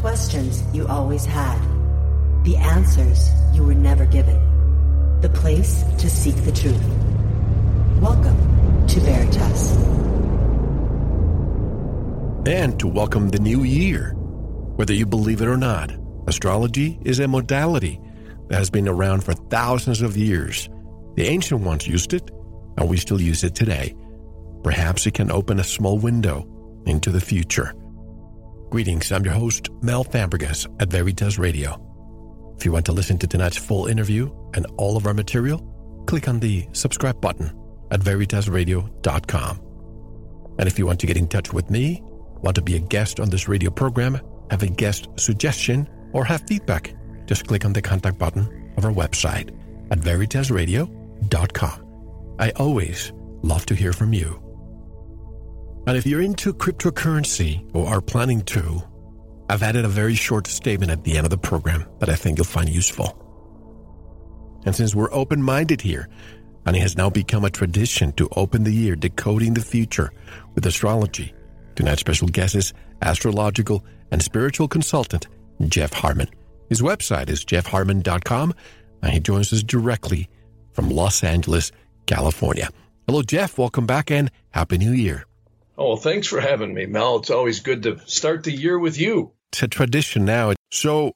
Questions you always had. The answers you were never given. The place to seek the truth. Welcome to Veritas. And to welcome the new year. Whether you believe it or not, astrology is a modality that has been around for thousands of years. The ancient ones used it, and we still use it today. Perhaps it can open a small window into the future. Greetings, I'm your host, Mel Fabregas at Veritas Radio. If you want to listen to tonight's full interview and all of our material, click on the subscribe button at veritasradio.com. And if you want to get in touch with me, want to be a guest on this radio program, have a guest suggestion, or have feedback, just click on the contact button of our website at veritasradio.com. I always love to hear from you. And if you're into cryptocurrency or are planning to, I've added a very short statement at the end of the program that I think you'll find useful. And since we're open minded here, and it has now become a tradition to open the year decoding the future with astrology, tonight's special guest is astrological and spiritual consultant Jeff Harman. His website is jeffharman.com, and he joins us directly from Los Angeles, California. Hello, Jeff. Welcome back and Happy New Year. Oh, well, thanks for having me, Mel. It's always good to start the year with you. It's a tradition now. So,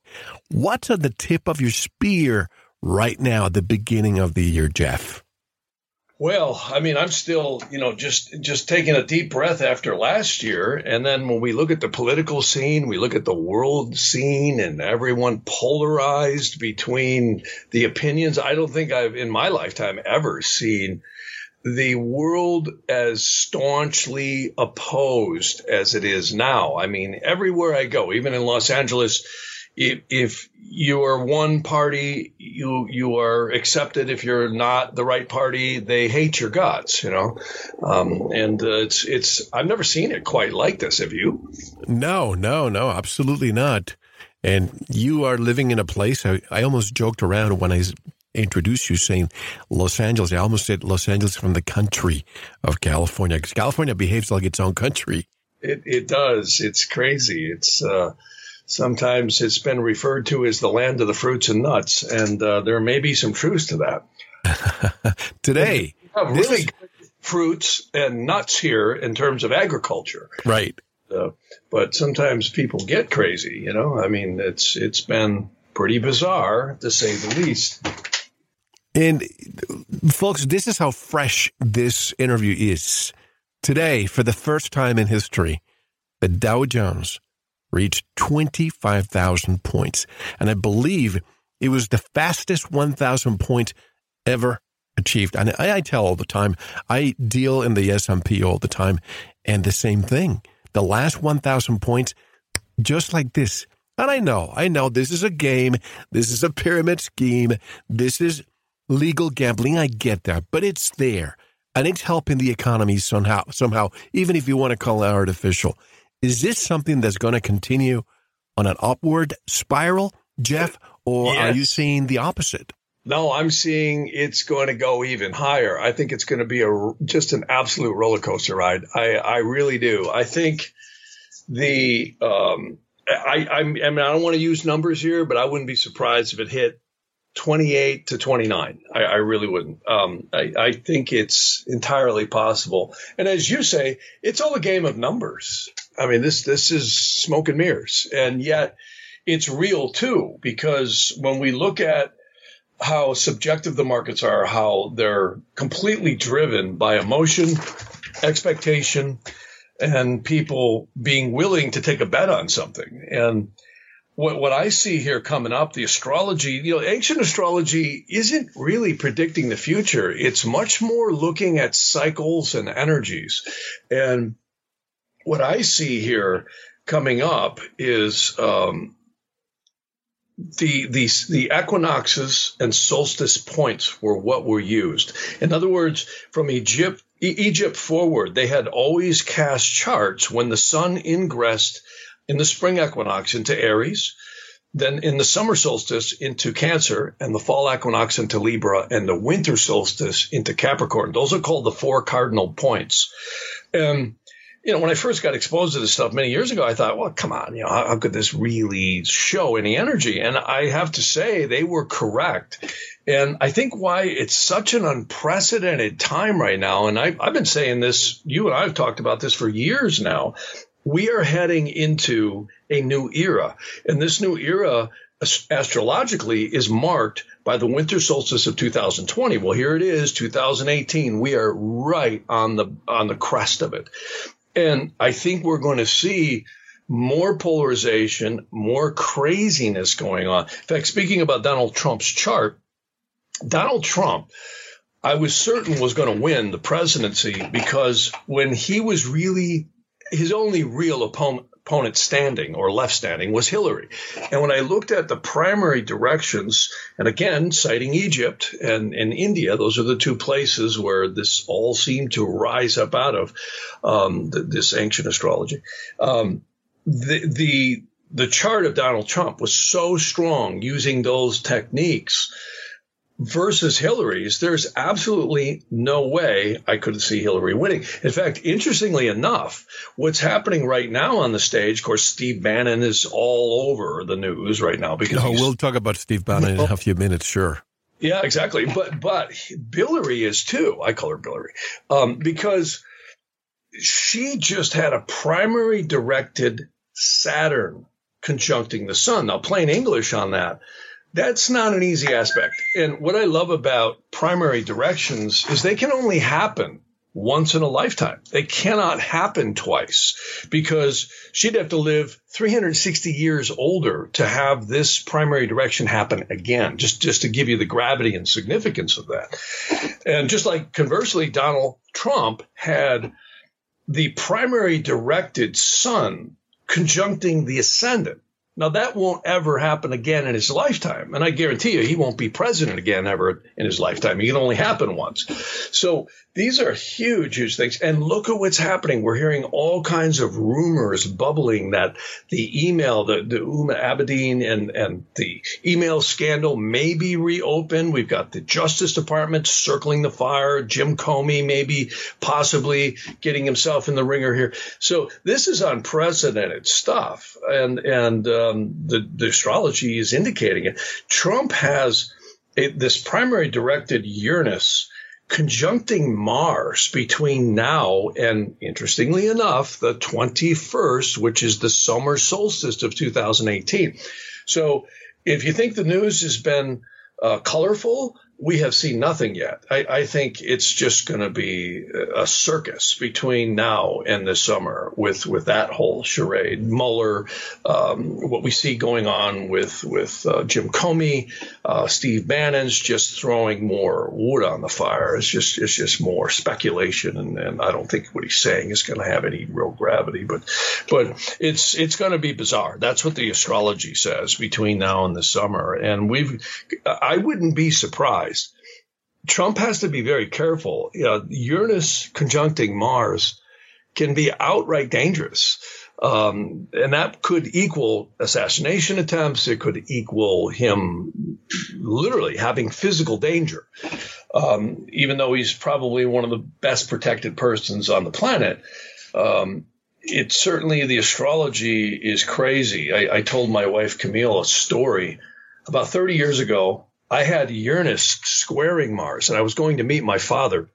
what's at the tip of your spear right now at the beginning of the year, Jeff? Well, I mean, I'm still, you know, just just taking a deep breath after last year, and then when we look at the political scene, we look at the world scene, and everyone polarized between the opinions. I don't think I've in my lifetime ever seen the world as staunchly opposed as it is now. I mean, everywhere I go, even in Los Angeles, if, if you are one party, you you are accepted. If you're not the right party, they hate your guts. You know, um, and uh, it's it's I've never seen it quite like this. Have you? No, no, no, absolutely not. And you are living in a place. I, I almost joked around when I introduced you saying Los Angeles. I almost said Los Angeles from the country of California because California behaves like its own country. It, it does. It's crazy. It's uh, sometimes it's been referred to as the land of the fruits and nuts, and uh, there may be some truth to that. Today, really good fruits and nuts here in terms of agriculture. Right. Uh, but sometimes people get crazy. You know, I mean, it's it's been pretty bizarre to say the least. And folks, this is how fresh this interview is. Today, for the first time in history, the Dow Jones reached 25,000 points. And I believe it was the fastest 1,000 points ever achieved. And I, I, tell all the time, I deal in the S&P all the time. And the same thing, the last 1,000 points, just like this. And I know, I know this is a game. This is a pyramid scheme. This is legal gambling. I get that, but it's there and it's helping the economy somehow, somehow, even if you want to call it artificial. Is this something that's going to continue on an upward spiral, Jeff, or yes. are you seeing the opposite? No, I'm seeing it's going to go even higher. I think it's going to be a just an absolute roller coaster ride. I I really do. I think the um, I I, I mean I don't want to use numbers here, but I wouldn't be surprised if it hit 28 to 29. I, I really wouldn't. Um, I, I, think it's entirely possible. And as you say, it's all a game of numbers. I mean, this, this is smoke and mirrors. And yet it's real too, because when we look at how subjective the markets are, how they're completely driven by emotion, expectation, and people being willing to take a bet on something. And what, what I see here coming up, the astrology, you know, ancient astrology isn't really predicting the future. It's much more looking at cycles and energies. And what I see here coming up is um, the, the, the equinoxes and solstice points were what were used. In other words, from Egypt, Egypt forward, they had always cast charts when the sun ingressed in the spring equinox into Aries, then in the summer solstice into Cancer, and the fall equinox into Libra, and the winter solstice into Capricorn. Those are called the four cardinal points. Um, you know, when I first got exposed to this stuff many years ago, I thought, well, come on, you know, how, how could this really show any energy? And I have to say they were correct. And I think why it's such an unprecedented time right now, and I, I've been saying this, you and I have talked about this for years now. We are heading into a new era. And this new era astrologically is marked by the winter solstice of 2020. Well, here it is, 2018. We are right on the on the crest of it. And I think we're going to see more polarization, more craziness going on. In fact, speaking about Donald Trump's chart, Donald Trump, I was certain was going to win the presidency because when he was really his only real opponent, opponent standing or left standing was Hillary. And when I looked at the primary directions, and again, citing Egypt and, and India, those are the two places where this all seemed to rise up out of um, the, this ancient astrology. Um, the, the, the chart of Donald Trump was so strong using those techniques versus Hillary's, there's absolutely no way I could see Hillary winning. In fact, interestingly enough, what's happening right now on the stage, of course, Steve Bannon is all over the news right now because no, we'll talk about Steve Bannon in a few minutes, sure. Yeah, exactly. But but Hillary is too. I call her Hillary um, because she just had a primary directed Saturn conjuncting the sun. Now, plain English on that that's not an easy aspect. And what I love about primary directions is they can only happen once in a lifetime. They cannot happen twice because she'd have to live 360 years older to have this primary direction happen again, just, just to give you the gravity and significance of that. And just like conversely, Donald Trump had the primary directed sun conjuncting the ascendant. Now that won't ever happen again in his lifetime. And I guarantee you he won't be president again ever in his lifetime. It can only happen once. So these are huge, huge things. And look at what's happening. We're hearing all kinds of rumors bubbling that the email, the, the Huma Abedin and, and the email scandal may be reopened. We've got the Justice Department circling the fire. Jim Comey maybe possibly getting himself in the ringer here. So this is unprecedented stuff. And, and, uh, um, the, the astrology is indicating it. Trump has a, this primary directed Uranus conjuncting Mars between now and, interestingly enough, the 21st, which is the summer solstice of 2018. So if you think the news has been uh, colorful, we have seen nothing yet. I, I think it's just going to be a circus between now and the summer with with that whole charade. Mueller, um, what we see going on with with uh, Jim Comey, uh, Steve Bannon's just throwing more wood on the fire. It's just it's just more speculation, and, and I don't think what he's saying is going to have any real gravity. But but it's it's going to be bizarre. That's what the astrology says between now and the summer, and we've I wouldn't be surprised Trump has to be very careful. You know, Uranus conjuncting Mars can be outright dangerous. Um, and that could equal assassination attempts. It could equal him literally having physical danger. Um, even though he's probably one of the best protected persons on the planet, um, it certainly the astrology is crazy. I, I told my wife Camille a story about 30 years ago. I had Uranus squaring Mars, and I was going to meet my father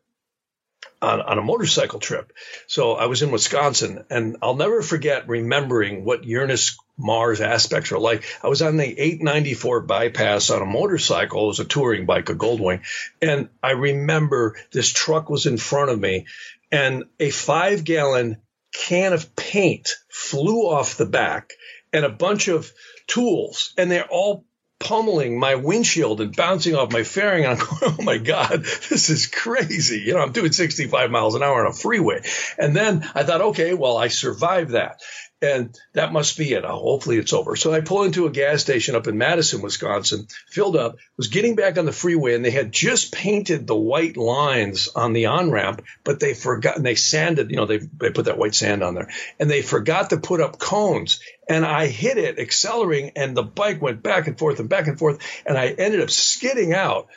on, on a motorcycle trip. So I was in Wisconsin, and I'll never forget remembering what Uranus Mars aspects are like. I was on the 894 bypass on a motorcycle. It was a touring bike, a Goldwing. And I remember this truck was in front of me, and a five gallon can of paint flew off the back and a bunch of tools, and they're all pummeling my windshield and bouncing off my fairing. And I'm going, oh my God, this is crazy. You know, I'm doing 65 miles an hour on a freeway. And then I thought, okay, well, I survived that and that must be it. Uh, hopefully it's over. So I pull into a gas station up in Madison, Wisconsin, filled up, was getting back on the freeway, and they had just painted the white lines on the on ramp, but they forgot, and they sanded, you know, they, they put that white sand on there, and they forgot to put up cones. And I hit it, accelerating, and the bike went back and forth and back and forth, and I ended up skidding out.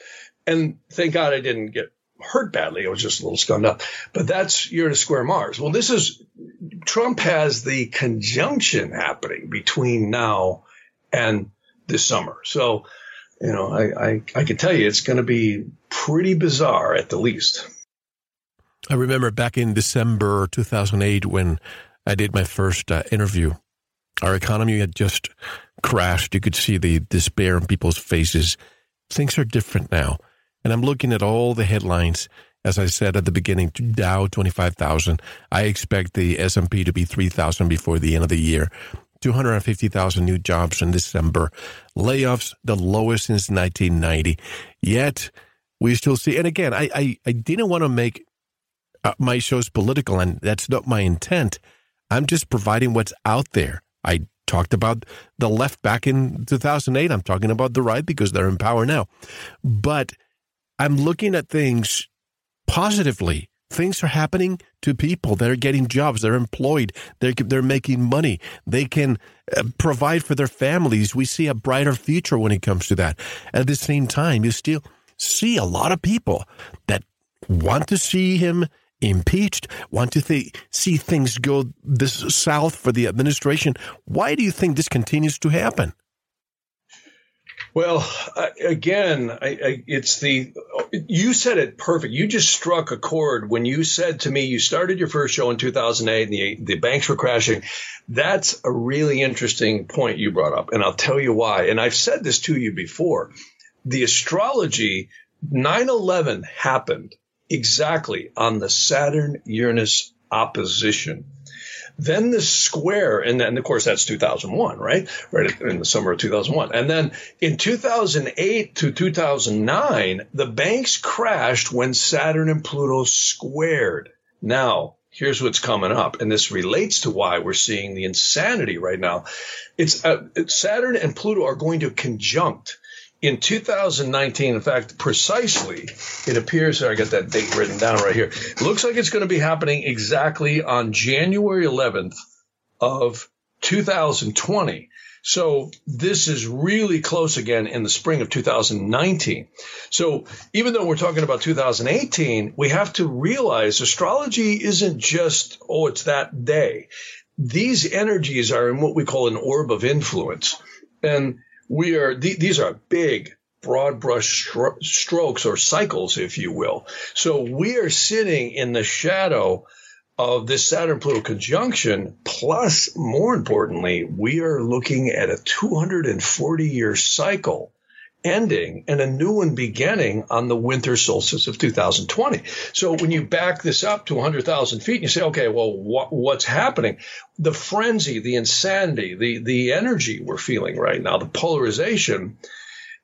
And thank God I didn't get hurt badly. I was just a little skunned up. But that's you're Uranus square Mars. Well, this is Trump has the conjunction happening between now and this summer. So, you know, I, I, I can tell you it's going to be pretty bizarre at the least. I remember back in December 2008 when I did my first uh, interview. Our economy had just crashed. You could see the despair in people's faces. Things are different now. And I'm looking at all the headlines. As I said at the beginning, Dow 25,000. I expect the S&P to be 3,000 before the end of the year. 250,000 new jobs in December. Layoffs, the lowest since 1990. Yet, we still see, and again, I, I, I didn't want to make uh, my show's political, and that's not my intent. I'm just providing what's out there. I talked about the left back in 2008. I'm talking about the right because they're in power now. But I'm looking at things positively. Things are happening to people. They're getting jobs. They're employed. They're, they're making money. They can uh, provide for their families. We see a brighter future when it comes to that. At the same time, you still see a lot of people that want to see him impeached, want to th- see things go this south for the administration. Why do you think this continues to happen? Well, uh, again, I, I, it's the you said it perfect. You just struck a chord when you said to me you started your first show in 2008 and the the banks were crashing. That's a really interesting point you brought up, and I'll tell you why. And I've said this to you before. The astrology 9/11 happened exactly on the Saturn Uranus opposition. Then the square, and then of course that's 2001, right? Right in the summer of 2001. And then in 2008 to 2009, the banks crashed when Saturn and Pluto squared. Now, here's what's coming up, and this relates to why we're seeing the insanity right now. It's uh, Saturn and Pluto are going to conjunct in 2019, in fact, precisely, it appears I got that date written down right here. It looks like it's going to be happening exactly on January 11th of 2020. So this is really close again in the spring of 2019. So even though we're talking about 2018, we have to realize astrology isn't just, oh, it's that day. These energies are in what we call an orb of influence. And we are th- these are big broad brush stro- strokes or cycles if you will. So we are sitting in the shadow of this saturn pluto conjunction. Plus more importantly we are looking at a 240 year cycle ending and a new one beginning on the winter solstice of 2020. So when you back this up to 100,000 feet and you say, okay, well, wh- what's happening? The frenzy, the insanity, the, the energy we're feeling right now, the polarization.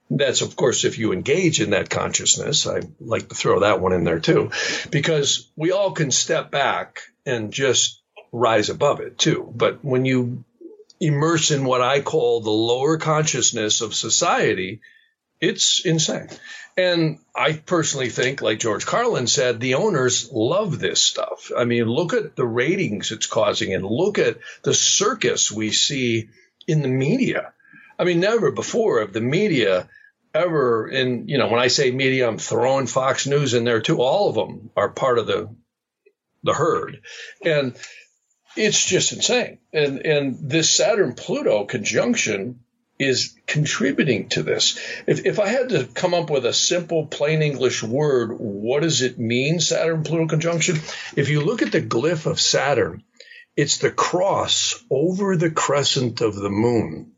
That's, of course, if you engage in that consciousness. I like to throw that one in there too, because we all can step back and just rise above it too. But when you immerse in what I call the lower consciousness of society, it's insane. And I personally think, like George Carlin said, the owners love this stuff. I mean, look at the ratings it's causing and look at the circus we see in the media. I mean, never before have the media ever in, you know, when I say media, I'm throwing Fox News in there too. All of them are part of the the herd. And it's just insane. And and this Saturn Pluto conjunction is contributing to this. If, if I had to come up with a simple, plain English word, what does it mean, Saturn Pluto conjunction? If you look at the glyph of Saturn, it's the cross over the crescent of the moon.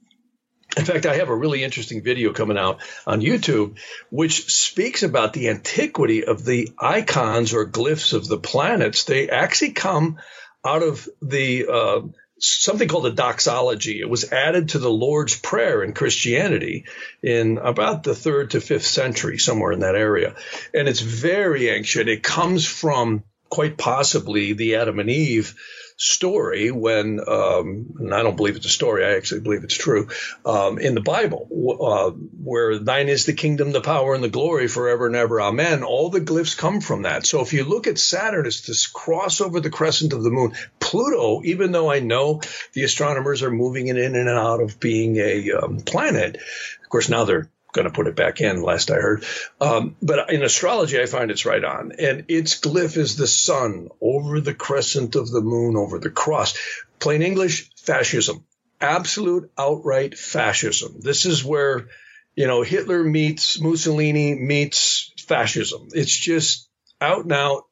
In fact, I have a really interesting video coming out on YouTube, which speaks about the antiquity of the icons or glyphs of the planets. They actually come out of the uh, something called a doxology. It was added to the Lord's Prayer in Christianity in about the third to fifth century, somewhere in that area. And it's very ancient. It comes from quite possibly the Adam and Eve story when, um, and I don't believe it's a story, I actually believe it's true, um, in the Bible, uh, where thine is the kingdom, the power, and the glory forever and ever. Amen. All the glyphs come from that. So if you look at Saturn, it's this cross over the crescent of the moon. Pluto, even though I know the astronomers are moving it in and out of being a um, planet, of course, now they're going to put it back in, last I heard. Um, but in astrology, I find it's right on. And its glyph is the sun over the crescent of the moon, over the cross. Plain English, fascism. Absolute outright fascism. This is where, you know, Hitler meets Mussolini meets fascism. It's just out and out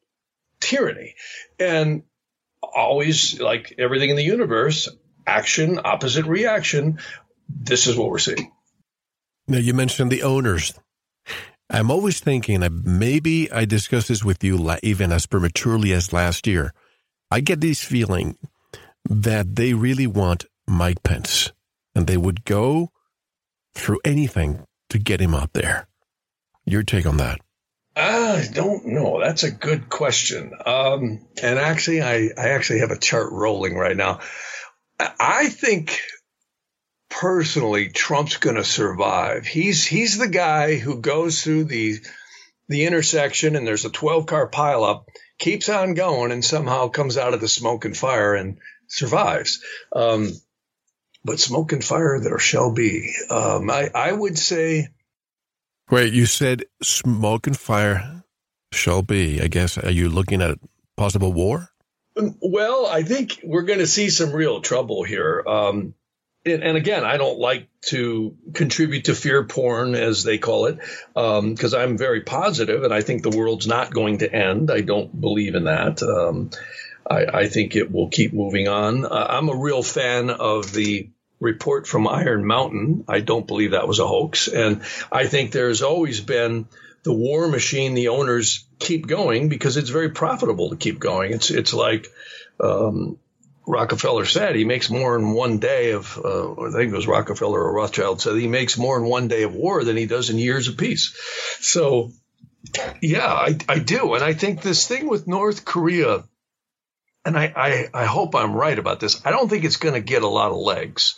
tyranny. And always, like everything in the universe, action, opposite reaction. This is what we're seeing. Now, you mentioned the owners. I'm always thinking that maybe I discussed this with you even as prematurely as last year. I get this feeling that they really want Mike Pence and they would go through anything to get him out there. Your take on that? I don't know. That's a good question. Um, and actually, I, I actually have a chart rolling right now. I think personally, Trump's going to survive. He's he's the guy who goes through the the intersection and there's a 12 car pileup, keeps on going, and somehow comes out of the smoke and fire and survives. Um, but smoke and fire there shall be. Um, I I would say. Wait, you said smoke and fire shall be. I guess are you looking at possible war? Well, I think we're going to see some real trouble here. Um, and, again, I don't like to contribute to fear porn, as they call it, because um, I'm very positive, and I think the world's not going to end. I don't believe in that. Um, I, I, think it will keep moving on. Uh, I'm a real fan of the report from Iron Mountain. I don't believe that was a hoax, and I think there's always been the war machine. The owners keep going because it's very profitable to keep going. It's it's like um, Rockefeller said he makes more in one day of, uh, I think it was Rockefeller or Rothschild said he makes more in one day of war than he does in years of peace. So, yeah, I, I do. And I think this thing with North Korea, and I, I, I hope I'm right about this, I don't think it's going to get a lot of legs.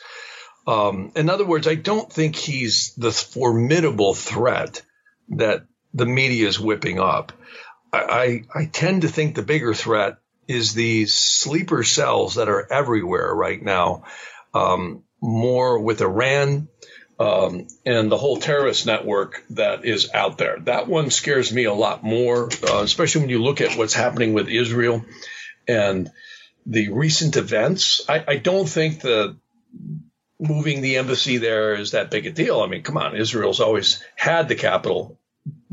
Um, in other words, I don't think he's the formidable threat that the media is whipping up. I, I, I tend to think the bigger threat is these sleeper cells that are everywhere right now, um, more with Iran um, and the whole terrorist network that is out there. That one scares me a lot more, uh, especially when you look at what's happening with Israel and the recent events. I, I don't think the moving the embassy there is that big a deal. I mean, come on, Israel's always had the capital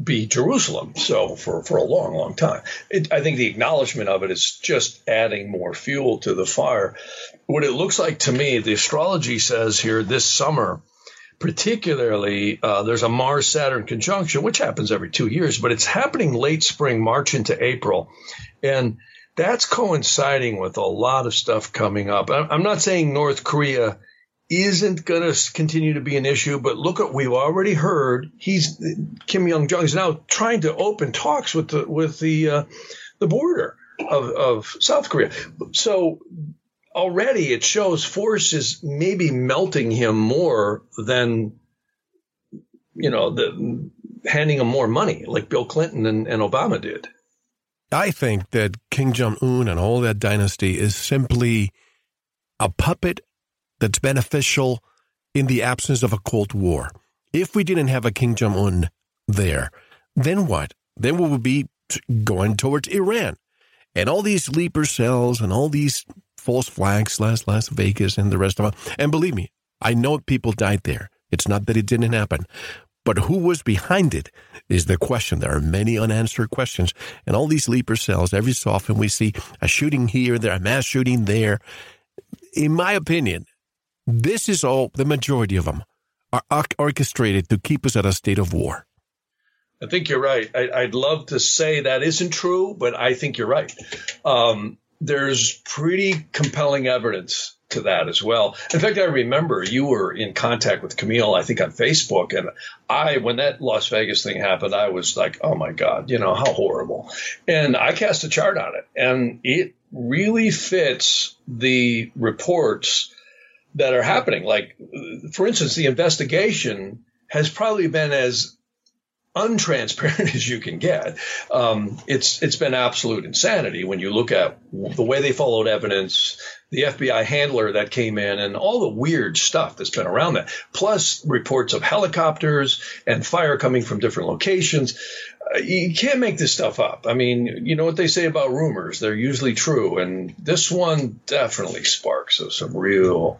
be Jerusalem. So for, for a long, long time, it, I think the acknowledgement of it is just adding more fuel to the fire. What it looks like to me, the astrology says here this summer, particularly, uh, there's a Mars Saturn conjunction, which happens every two years, but it's happening late spring, March into April. And that's coinciding with a lot of stuff coming up. I'm not saying North Korea isn't going to continue to be an issue. But look at we've already heard he's Kim Young Jong is now trying to open talks with the with the uh, the border of, of South Korea. So already it shows force is maybe melting him more than you know the handing him more money like Bill Clinton and, and Obama did. I think that Kim Jong Un and all that dynasty is simply a puppet that's beneficial in the absence of a Cold War. If we didn't have a Kim Jong un there, then what? Then we would be going towards Iran. And all these sleeper cells and all these false flags, Las, Las Vegas and the rest of it. And believe me, I know people died there. It's not that it didn't happen. But who was behind it is the question. There are many unanswered questions. And all these sleeper cells, every so often we see a shooting here, there, a mass shooting there. In my opinion, this is all, the majority of them are orchestrated to keep us at a state of war. I think you're right. I, would love to say that isn't true, but I think you're right. Um, there's pretty compelling evidence to that as well. In fact, I remember you were in contact with Camille, I think on Facebook, and I, when that Las Vegas thing happened, I was like, oh my God, you know, how horrible. And I cast a chart on it, and it really fits the reports that are happening. Like, for instance, the investigation has probably been as untransparent as you can get. Um, it's it's been absolute insanity when you look at the way they followed evidence, the FBI handler that came in, and all the weird stuff that's been around that. Plus reports of helicopters and fire coming from different locations. Uh, you can't make this stuff up. I mean, you know what they say about rumors; they're usually true, and this one definitely sparks some real.